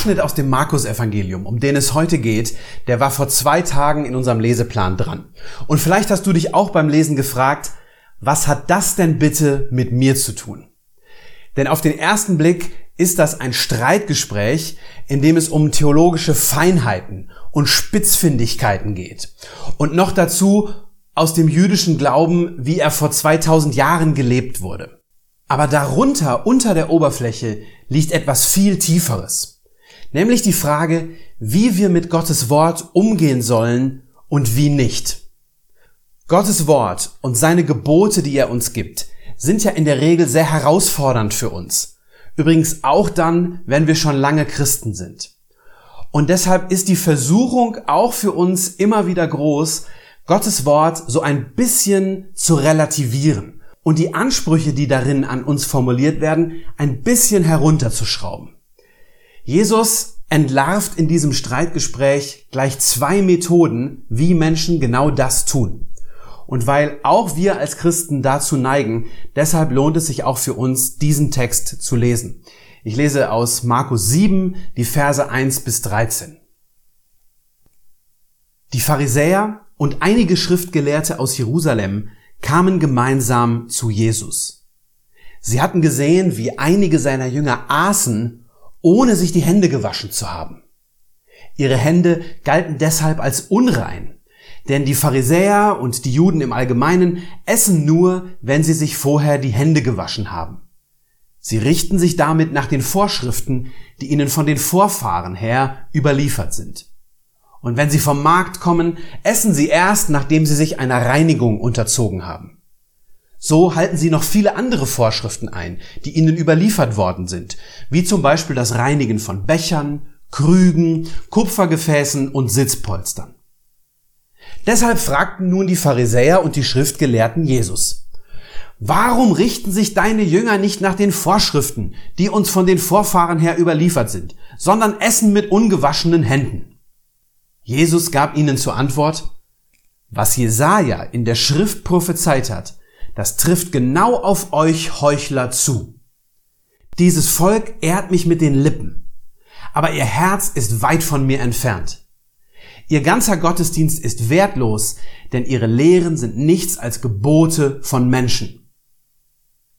Abschnitt aus dem Markus-Evangelium, um den es heute geht, der war vor zwei Tagen in unserem Leseplan dran. Und vielleicht hast du dich auch beim Lesen gefragt, was hat das denn bitte mit mir zu tun? Denn auf den ersten Blick ist das ein Streitgespräch, in dem es um theologische Feinheiten und Spitzfindigkeiten geht. Und noch dazu aus dem jüdischen Glauben, wie er vor 2000 Jahren gelebt wurde. Aber darunter, unter der Oberfläche, liegt etwas viel Tieferes. Nämlich die Frage, wie wir mit Gottes Wort umgehen sollen und wie nicht. Gottes Wort und seine Gebote, die er uns gibt, sind ja in der Regel sehr herausfordernd für uns. Übrigens auch dann, wenn wir schon lange Christen sind. Und deshalb ist die Versuchung auch für uns immer wieder groß, Gottes Wort so ein bisschen zu relativieren und die Ansprüche, die darin an uns formuliert werden, ein bisschen herunterzuschrauben. Jesus entlarvt in diesem Streitgespräch gleich zwei Methoden, wie Menschen genau das tun. Und weil auch wir als Christen dazu neigen, deshalb lohnt es sich auch für uns, diesen Text zu lesen. Ich lese aus Markus 7 die Verse 1 bis 13. Die Pharisäer und einige Schriftgelehrte aus Jerusalem kamen gemeinsam zu Jesus. Sie hatten gesehen, wie einige seiner Jünger aßen ohne sich die Hände gewaschen zu haben. Ihre Hände galten deshalb als unrein, denn die Pharisäer und die Juden im Allgemeinen essen nur, wenn sie sich vorher die Hände gewaschen haben. Sie richten sich damit nach den Vorschriften, die ihnen von den Vorfahren her überliefert sind. Und wenn sie vom Markt kommen, essen sie erst, nachdem sie sich einer Reinigung unterzogen haben. So halten sie noch viele andere Vorschriften ein, die ihnen überliefert worden sind, wie zum Beispiel das Reinigen von Bechern, Krügen, Kupfergefäßen und Sitzpolstern. Deshalb fragten nun die Pharisäer und die Schriftgelehrten Jesus, Warum richten sich deine Jünger nicht nach den Vorschriften, die uns von den Vorfahren her überliefert sind, sondern essen mit ungewaschenen Händen? Jesus gab ihnen zur Antwort, was Jesaja in der Schrift prophezeit hat, das trifft genau auf euch Heuchler zu. Dieses Volk ehrt mich mit den Lippen, aber ihr Herz ist weit von mir entfernt. Ihr ganzer Gottesdienst ist wertlos, denn ihre Lehren sind nichts als Gebote von Menschen.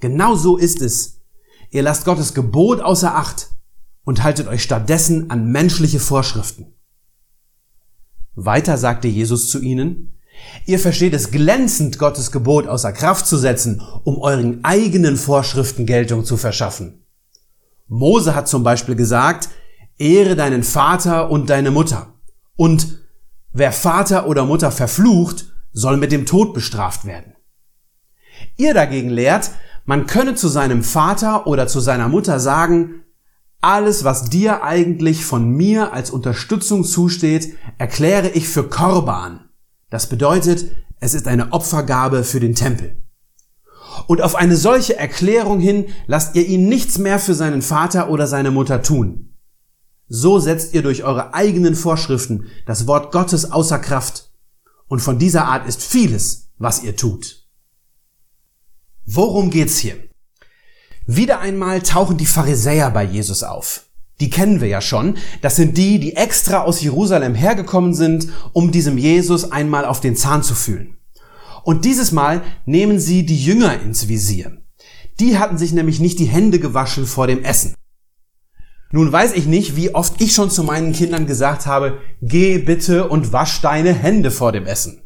Genau so ist es. Ihr lasst Gottes Gebot außer Acht und haltet euch stattdessen an menschliche Vorschriften. Weiter sagte Jesus zu ihnen, Ihr versteht es glänzend, Gottes Gebot außer Kraft zu setzen, um euren eigenen Vorschriften Geltung zu verschaffen. Mose hat zum Beispiel gesagt, Ehre deinen Vater und deine Mutter. Und wer Vater oder Mutter verflucht, soll mit dem Tod bestraft werden. Ihr dagegen lehrt, man könne zu seinem Vater oder zu seiner Mutter sagen, alles, was dir eigentlich von mir als Unterstützung zusteht, erkläre ich für Korban, das bedeutet, es ist eine Opfergabe für den Tempel. Und auf eine solche Erklärung hin lasst ihr ihn nichts mehr für seinen Vater oder seine Mutter tun. So setzt ihr durch eure eigenen Vorschriften das Wort Gottes außer Kraft. Und von dieser Art ist vieles, was ihr tut. Worum geht's hier? Wieder einmal tauchen die Pharisäer bei Jesus auf. Die kennen wir ja schon. Das sind die, die extra aus Jerusalem hergekommen sind, um diesem Jesus einmal auf den Zahn zu fühlen. Und dieses Mal nehmen sie die Jünger ins Visier. Die hatten sich nämlich nicht die Hände gewaschen vor dem Essen. Nun weiß ich nicht, wie oft ich schon zu meinen Kindern gesagt habe, geh bitte und wasch deine Hände vor dem Essen.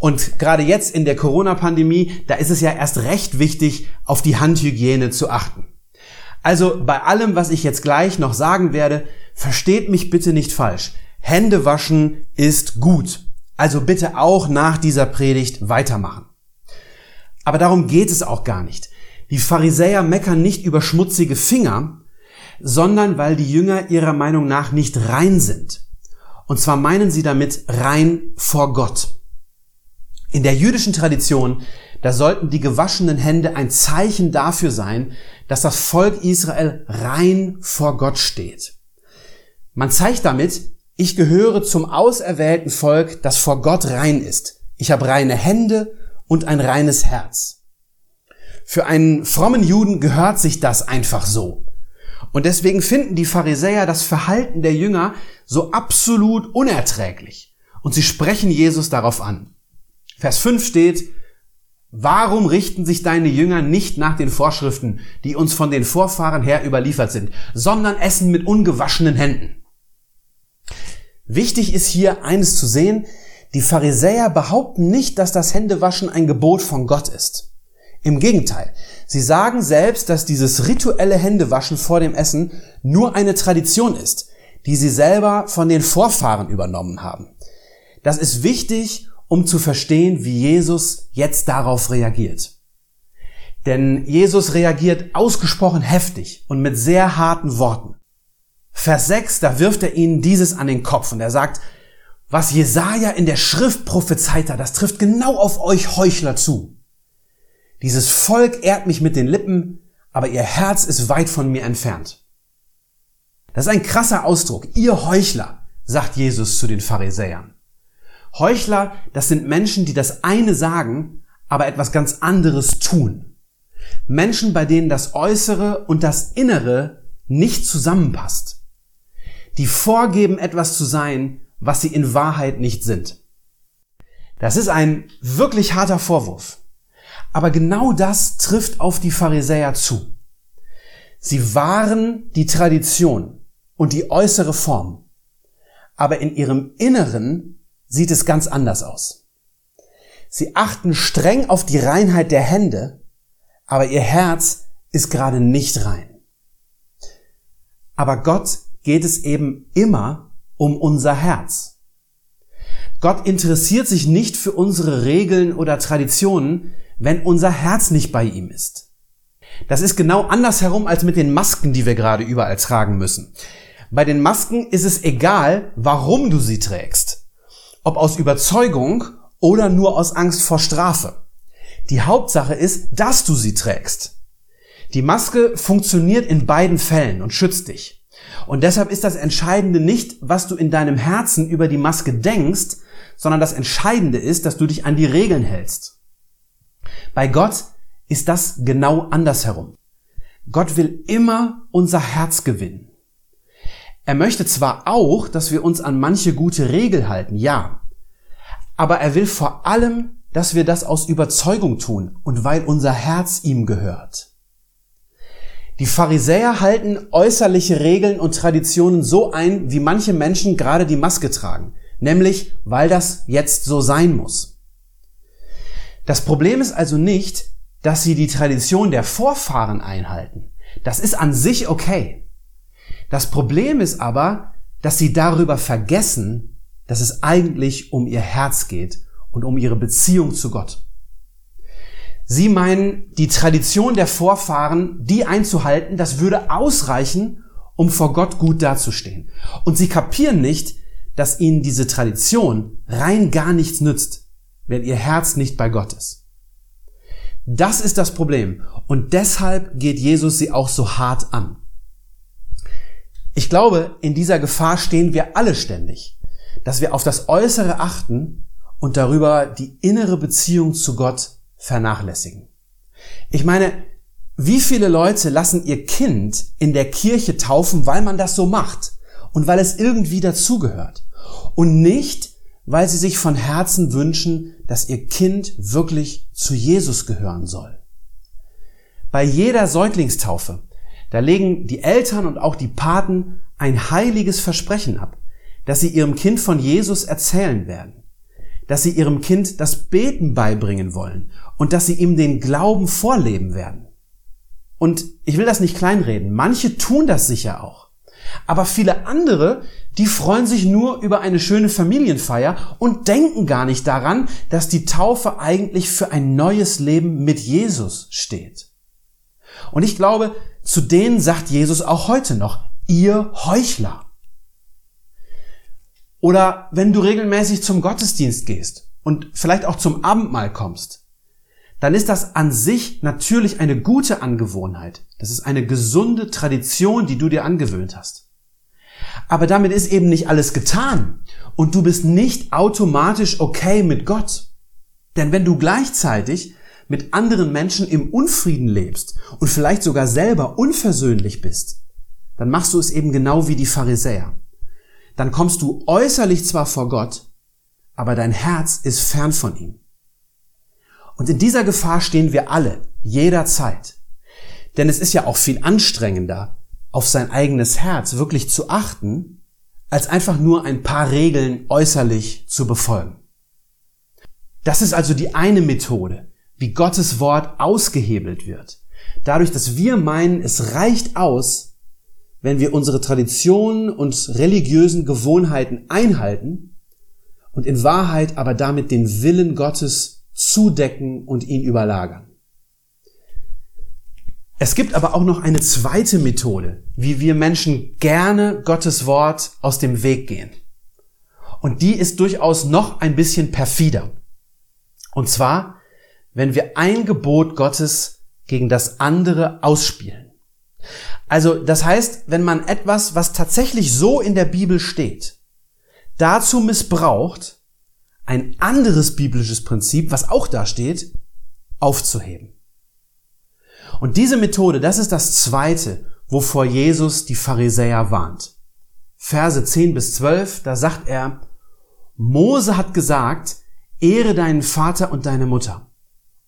Und gerade jetzt in der Corona-Pandemie, da ist es ja erst recht wichtig, auf die Handhygiene zu achten. Also bei allem, was ich jetzt gleich noch sagen werde, versteht mich bitte nicht falsch. Hände waschen ist gut. Also bitte auch nach dieser Predigt weitermachen. Aber darum geht es auch gar nicht. Die Pharisäer meckern nicht über schmutzige Finger, sondern weil die Jünger ihrer Meinung nach nicht rein sind. Und zwar meinen sie damit rein vor Gott. In der jüdischen Tradition, da sollten die gewaschenen Hände ein Zeichen dafür sein, dass das Volk Israel rein vor Gott steht. Man zeigt damit, ich gehöre zum auserwählten Volk, das vor Gott rein ist. Ich habe reine Hände und ein reines Herz. Für einen frommen Juden gehört sich das einfach so. Und deswegen finden die Pharisäer das Verhalten der Jünger so absolut unerträglich. Und sie sprechen Jesus darauf an. Vers 5 steht, Warum richten sich deine Jünger nicht nach den Vorschriften, die uns von den Vorfahren her überliefert sind, sondern essen mit ungewaschenen Händen? Wichtig ist hier eines zu sehen, die Pharisäer behaupten nicht, dass das Händewaschen ein Gebot von Gott ist. Im Gegenteil, sie sagen selbst, dass dieses rituelle Händewaschen vor dem Essen nur eine Tradition ist, die sie selber von den Vorfahren übernommen haben. Das ist wichtig, um zu verstehen, wie Jesus jetzt darauf reagiert. Denn Jesus reagiert ausgesprochen heftig und mit sehr harten Worten. Vers 6, da wirft er ihnen dieses an den Kopf und er sagt, was Jesaja in der Schrift prophezeit hat, das trifft genau auf euch Heuchler zu. Dieses Volk ehrt mich mit den Lippen, aber ihr Herz ist weit von mir entfernt. Das ist ein krasser Ausdruck. Ihr Heuchler, sagt Jesus zu den Pharisäern. Heuchler, das sind Menschen, die das eine sagen, aber etwas ganz anderes tun. Menschen, bei denen das Äußere und das Innere nicht zusammenpasst. Die vorgeben, etwas zu sein, was sie in Wahrheit nicht sind. Das ist ein wirklich harter Vorwurf. Aber genau das trifft auf die Pharisäer zu. Sie wahren die Tradition und die äußere Form. Aber in ihrem Inneren sieht es ganz anders aus. Sie achten streng auf die Reinheit der Hände, aber ihr Herz ist gerade nicht rein. Aber Gott geht es eben immer um unser Herz. Gott interessiert sich nicht für unsere Regeln oder Traditionen, wenn unser Herz nicht bei ihm ist. Das ist genau andersherum als mit den Masken, die wir gerade überall tragen müssen. Bei den Masken ist es egal, warum du sie trägst. Ob aus Überzeugung oder nur aus Angst vor Strafe. Die Hauptsache ist, dass du sie trägst. Die Maske funktioniert in beiden Fällen und schützt dich. Und deshalb ist das Entscheidende nicht, was du in deinem Herzen über die Maske denkst, sondern das Entscheidende ist, dass du dich an die Regeln hältst. Bei Gott ist das genau andersherum. Gott will immer unser Herz gewinnen. Er möchte zwar auch, dass wir uns an manche gute Regel halten, ja, aber er will vor allem, dass wir das aus Überzeugung tun und weil unser Herz ihm gehört. Die Pharisäer halten äußerliche Regeln und Traditionen so ein, wie manche Menschen gerade die Maske tragen, nämlich weil das jetzt so sein muss. Das Problem ist also nicht, dass sie die Tradition der Vorfahren einhalten. Das ist an sich okay. Das Problem ist aber, dass sie darüber vergessen, dass es eigentlich um ihr Herz geht und um ihre Beziehung zu Gott. Sie meinen, die Tradition der Vorfahren, die einzuhalten, das würde ausreichen, um vor Gott gut dazustehen. Und sie kapieren nicht, dass ihnen diese Tradition rein gar nichts nützt, wenn ihr Herz nicht bei Gott ist. Das ist das Problem. Und deshalb geht Jesus sie auch so hart an. Ich glaube, in dieser Gefahr stehen wir alle ständig, dass wir auf das Äußere achten und darüber die innere Beziehung zu Gott vernachlässigen. Ich meine, wie viele Leute lassen ihr Kind in der Kirche taufen, weil man das so macht und weil es irgendwie dazugehört und nicht, weil sie sich von Herzen wünschen, dass ihr Kind wirklich zu Jesus gehören soll. Bei jeder Säuglingstaufe, da legen die Eltern und auch die Paten ein heiliges Versprechen ab, dass sie ihrem Kind von Jesus erzählen werden dass sie ihrem Kind das Beten beibringen wollen und dass sie ihm den Glauben vorleben werden. Und ich will das nicht kleinreden. Manche tun das sicher auch. Aber viele andere, die freuen sich nur über eine schöne Familienfeier und denken gar nicht daran, dass die Taufe eigentlich für ein neues Leben mit Jesus steht. Und ich glaube, zu denen sagt Jesus auch heute noch, ihr Heuchler. Oder wenn du regelmäßig zum Gottesdienst gehst und vielleicht auch zum Abendmahl kommst, dann ist das an sich natürlich eine gute Angewohnheit. Das ist eine gesunde Tradition, die du dir angewöhnt hast. Aber damit ist eben nicht alles getan und du bist nicht automatisch okay mit Gott. Denn wenn du gleichzeitig mit anderen Menschen im Unfrieden lebst und vielleicht sogar selber unversöhnlich bist, dann machst du es eben genau wie die Pharisäer. Dann kommst du äußerlich zwar vor Gott, aber dein Herz ist fern von ihm. Und in dieser Gefahr stehen wir alle, jederzeit. Denn es ist ja auch viel anstrengender, auf sein eigenes Herz wirklich zu achten, als einfach nur ein paar Regeln äußerlich zu befolgen. Das ist also die eine Methode, wie Gottes Wort ausgehebelt wird. Dadurch, dass wir meinen, es reicht aus, wenn wir unsere Traditionen und religiösen Gewohnheiten einhalten und in Wahrheit aber damit den Willen Gottes zudecken und ihn überlagern. Es gibt aber auch noch eine zweite Methode, wie wir Menschen gerne Gottes Wort aus dem Weg gehen. Und die ist durchaus noch ein bisschen perfider. Und zwar, wenn wir ein Gebot Gottes gegen das andere ausspielen. Also das heißt, wenn man etwas, was tatsächlich so in der Bibel steht, dazu missbraucht, ein anderes biblisches Prinzip, was auch da steht, aufzuheben. Und diese Methode, das ist das zweite, wovor Jesus die Pharisäer warnt. Verse 10 bis 12, da sagt er, Mose hat gesagt, ehre deinen Vater und deine Mutter.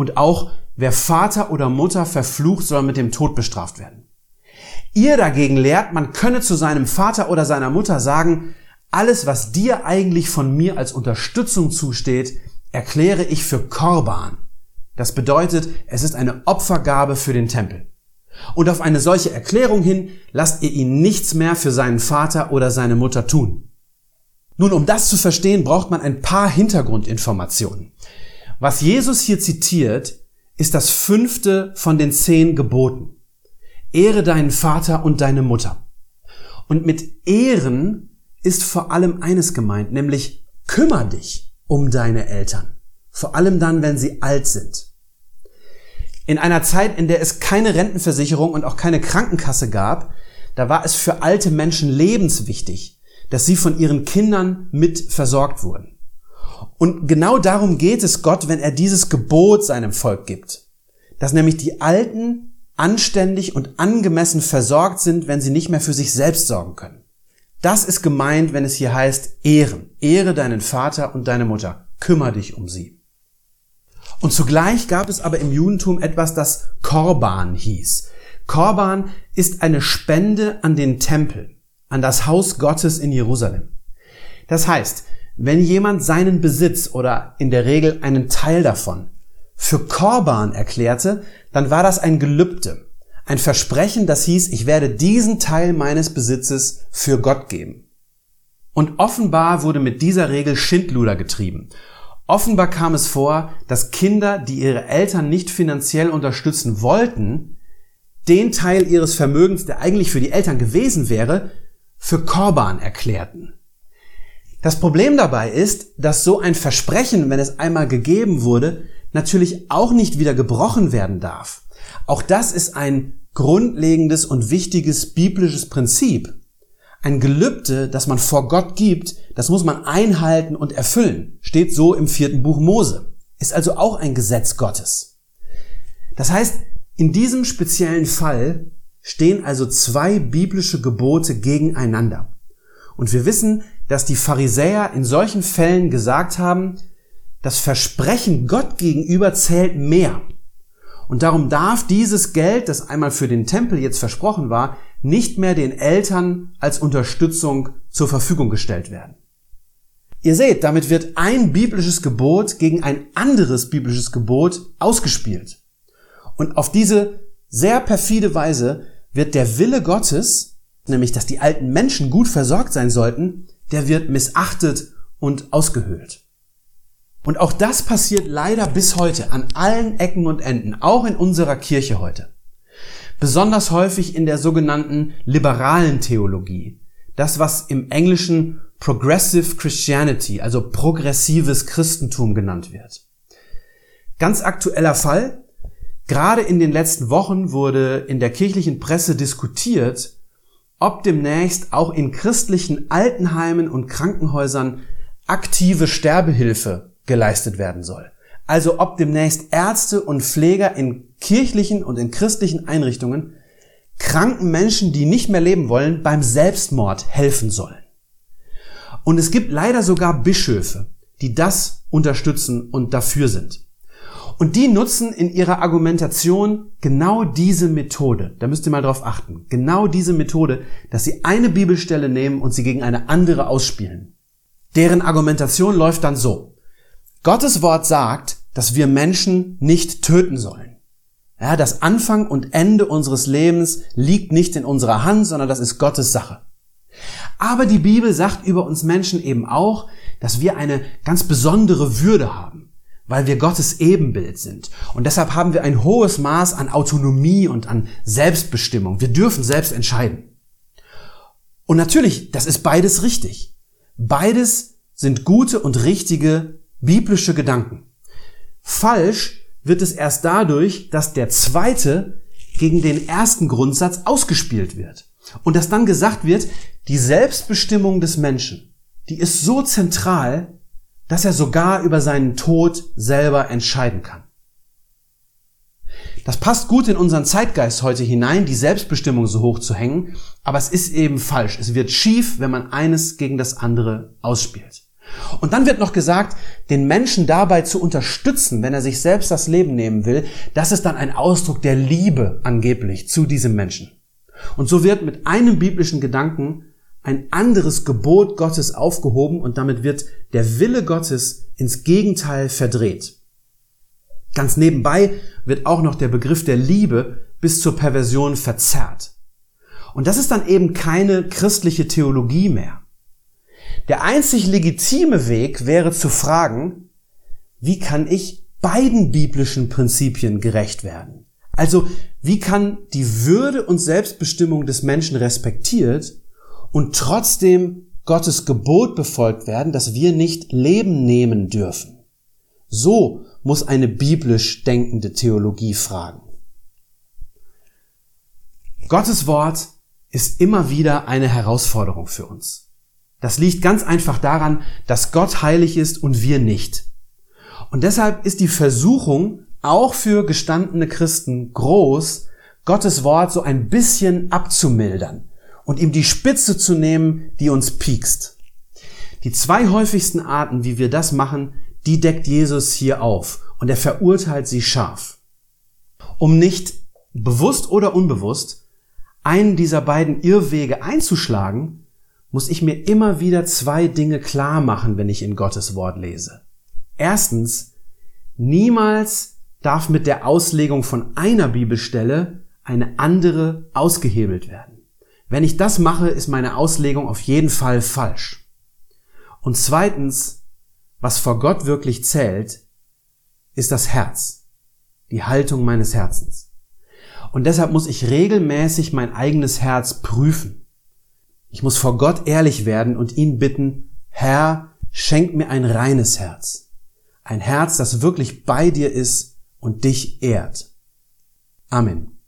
Und auch wer Vater oder Mutter verflucht, soll mit dem Tod bestraft werden. Ihr dagegen lehrt, man könne zu seinem Vater oder seiner Mutter sagen, alles, was dir eigentlich von mir als Unterstützung zusteht, erkläre ich für Korban. Das bedeutet, es ist eine Opfergabe für den Tempel. Und auf eine solche Erklärung hin lasst ihr ihn nichts mehr für seinen Vater oder seine Mutter tun. Nun, um das zu verstehen, braucht man ein paar Hintergrundinformationen. Was Jesus hier zitiert, ist das fünfte von den zehn Geboten. Ehre deinen Vater und deine Mutter. Und mit Ehren ist vor allem eines gemeint, nämlich kümmer dich um deine Eltern. Vor allem dann, wenn sie alt sind. In einer Zeit, in der es keine Rentenversicherung und auch keine Krankenkasse gab, da war es für alte Menschen lebenswichtig, dass sie von ihren Kindern mit versorgt wurden. Und genau darum geht es Gott, wenn er dieses Gebot seinem Volk gibt. Dass nämlich die Alten anständig und angemessen versorgt sind, wenn sie nicht mehr für sich selbst sorgen können. Das ist gemeint, wenn es hier heißt, ehren. Ehre deinen Vater und deine Mutter. Kümmer dich um sie. Und zugleich gab es aber im Judentum etwas, das Korban hieß. Korban ist eine Spende an den Tempel, an das Haus Gottes in Jerusalem. Das heißt, wenn jemand seinen Besitz oder in der Regel einen Teil davon für Korban erklärte, dann war das ein Gelübde, ein Versprechen, das hieß, ich werde diesen Teil meines Besitzes für Gott geben. Und offenbar wurde mit dieser Regel Schindluder getrieben. Offenbar kam es vor, dass Kinder, die ihre Eltern nicht finanziell unterstützen wollten, den Teil ihres Vermögens, der eigentlich für die Eltern gewesen wäre, für Korban erklärten. Das Problem dabei ist, dass so ein Versprechen, wenn es einmal gegeben wurde, natürlich auch nicht wieder gebrochen werden darf. Auch das ist ein grundlegendes und wichtiges biblisches Prinzip. Ein Gelübde, das man vor Gott gibt, das muss man einhalten und erfüllen. Steht so im vierten Buch Mose. Ist also auch ein Gesetz Gottes. Das heißt, in diesem speziellen Fall stehen also zwei biblische Gebote gegeneinander. Und wir wissen, dass die Pharisäer in solchen Fällen gesagt haben, das Versprechen Gott gegenüber zählt mehr. Und darum darf dieses Geld, das einmal für den Tempel jetzt versprochen war, nicht mehr den Eltern als Unterstützung zur Verfügung gestellt werden. Ihr seht, damit wird ein biblisches Gebot gegen ein anderes biblisches Gebot ausgespielt. Und auf diese sehr perfide Weise wird der Wille Gottes, nämlich dass die alten Menschen gut versorgt sein sollten, der wird missachtet und ausgehöhlt. Und auch das passiert leider bis heute an allen Ecken und Enden, auch in unserer Kirche heute. Besonders häufig in der sogenannten liberalen Theologie. Das, was im Englischen Progressive Christianity, also progressives Christentum genannt wird. Ganz aktueller Fall. Gerade in den letzten Wochen wurde in der kirchlichen Presse diskutiert, ob demnächst auch in christlichen Altenheimen und Krankenhäusern aktive Sterbehilfe geleistet werden soll. Also ob demnächst Ärzte und Pfleger in kirchlichen und in christlichen Einrichtungen kranken Menschen, die nicht mehr leben wollen, beim Selbstmord helfen sollen. Und es gibt leider sogar Bischöfe, die das unterstützen und dafür sind. Und die nutzen in ihrer Argumentation genau diese Methode. Da müsst ihr mal drauf achten. Genau diese Methode, dass sie eine Bibelstelle nehmen und sie gegen eine andere ausspielen. Deren Argumentation läuft dann so. Gottes Wort sagt, dass wir Menschen nicht töten sollen. Ja, das Anfang und Ende unseres Lebens liegt nicht in unserer Hand, sondern das ist Gottes Sache. Aber die Bibel sagt über uns Menschen eben auch, dass wir eine ganz besondere Würde haben weil wir Gottes Ebenbild sind. Und deshalb haben wir ein hohes Maß an Autonomie und an Selbstbestimmung. Wir dürfen selbst entscheiden. Und natürlich, das ist beides richtig. Beides sind gute und richtige biblische Gedanken. Falsch wird es erst dadurch, dass der zweite gegen den ersten Grundsatz ausgespielt wird. Und dass dann gesagt wird, die Selbstbestimmung des Menschen, die ist so zentral, dass er sogar über seinen Tod selber entscheiden kann. Das passt gut in unseren Zeitgeist heute hinein, die Selbstbestimmung so hoch zu hängen, aber es ist eben falsch. Es wird schief, wenn man eines gegen das andere ausspielt. Und dann wird noch gesagt, den Menschen dabei zu unterstützen, wenn er sich selbst das Leben nehmen will, das ist dann ein Ausdruck der Liebe angeblich zu diesem Menschen. Und so wird mit einem biblischen Gedanken ein anderes Gebot Gottes aufgehoben und damit wird der Wille Gottes ins Gegenteil verdreht. Ganz nebenbei wird auch noch der Begriff der Liebe bis zur Perversion verzerrt. Und das ist dann eben keine christliche Theologie mehr. Der einzig legitime Weg wäre zu fragen, wie kann ich beiden biblischen Prinzipien gerecht werden? Also, wie kann die Würde und Selbstbestimmung des Menschen respektiert und trotzdem Gottes Gebot befolgt werden, dass wir nicht Leben nehmen dürfen. So muss eine biblisch denkende Theologie fragen. Gottes Wort ist immer wieder eine Herausforderung für uns. Das liegt ganz einfach daran, dass Gott heilig ist und wir nicht. Und deshalb ist die Versuchung auch für gestandene Christen groß, Gottes Wort so ein bisschen abzumildern, und ihm die Spitze zu nehmen, die uns piekst. Die zwei häufigsten Arten, wie wir das machen, die deckt Jesus hier auf und er verurteilt sie scharf. Um nicht bewusst oder unbewusst einen dieser beiden Irrwege einzuschlagen, muss ich mir immer wieder zwei Dinge klar machen, wenn ich in Gottes Wort lese. Erstens, niemals darf mit der Auslegung von einer Bibelstelle eine andere ausgehebelt werden. Wenn ich das mache, ist meine Auslegung auf jeden Fall falsch. Und zweitens, was vor Gott wirklich zählt, ist das Herz, die Haltung meines Herzens. Und deshalb muss ich regelmäßig mein eigenes Herz prüfen. Ich muss vor Gott ehrlich werden und ihn bitten, Herr, schenk mir ein reines Herz. Ein Herz, das wirklich bei dir ist und dich ehrt. Amen.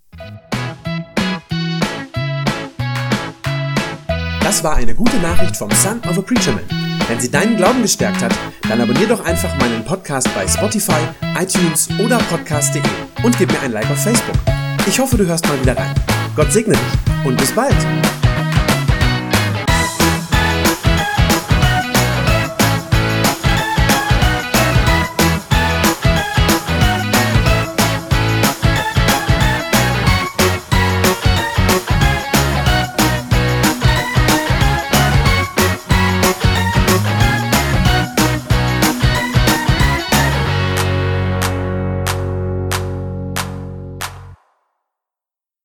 Das war eine gute Nachricht vom Son of a Preacher Man. Wenn sie deinen Glauben gestärkt hat, dann abonnier doch einfach meinen Podcast bei Spotify, iTunes oder podcast.de und gib mir ein Like auf Facebook. Ich hoffe, du hörst mal wieder rein. Gott segne dich und bis bald.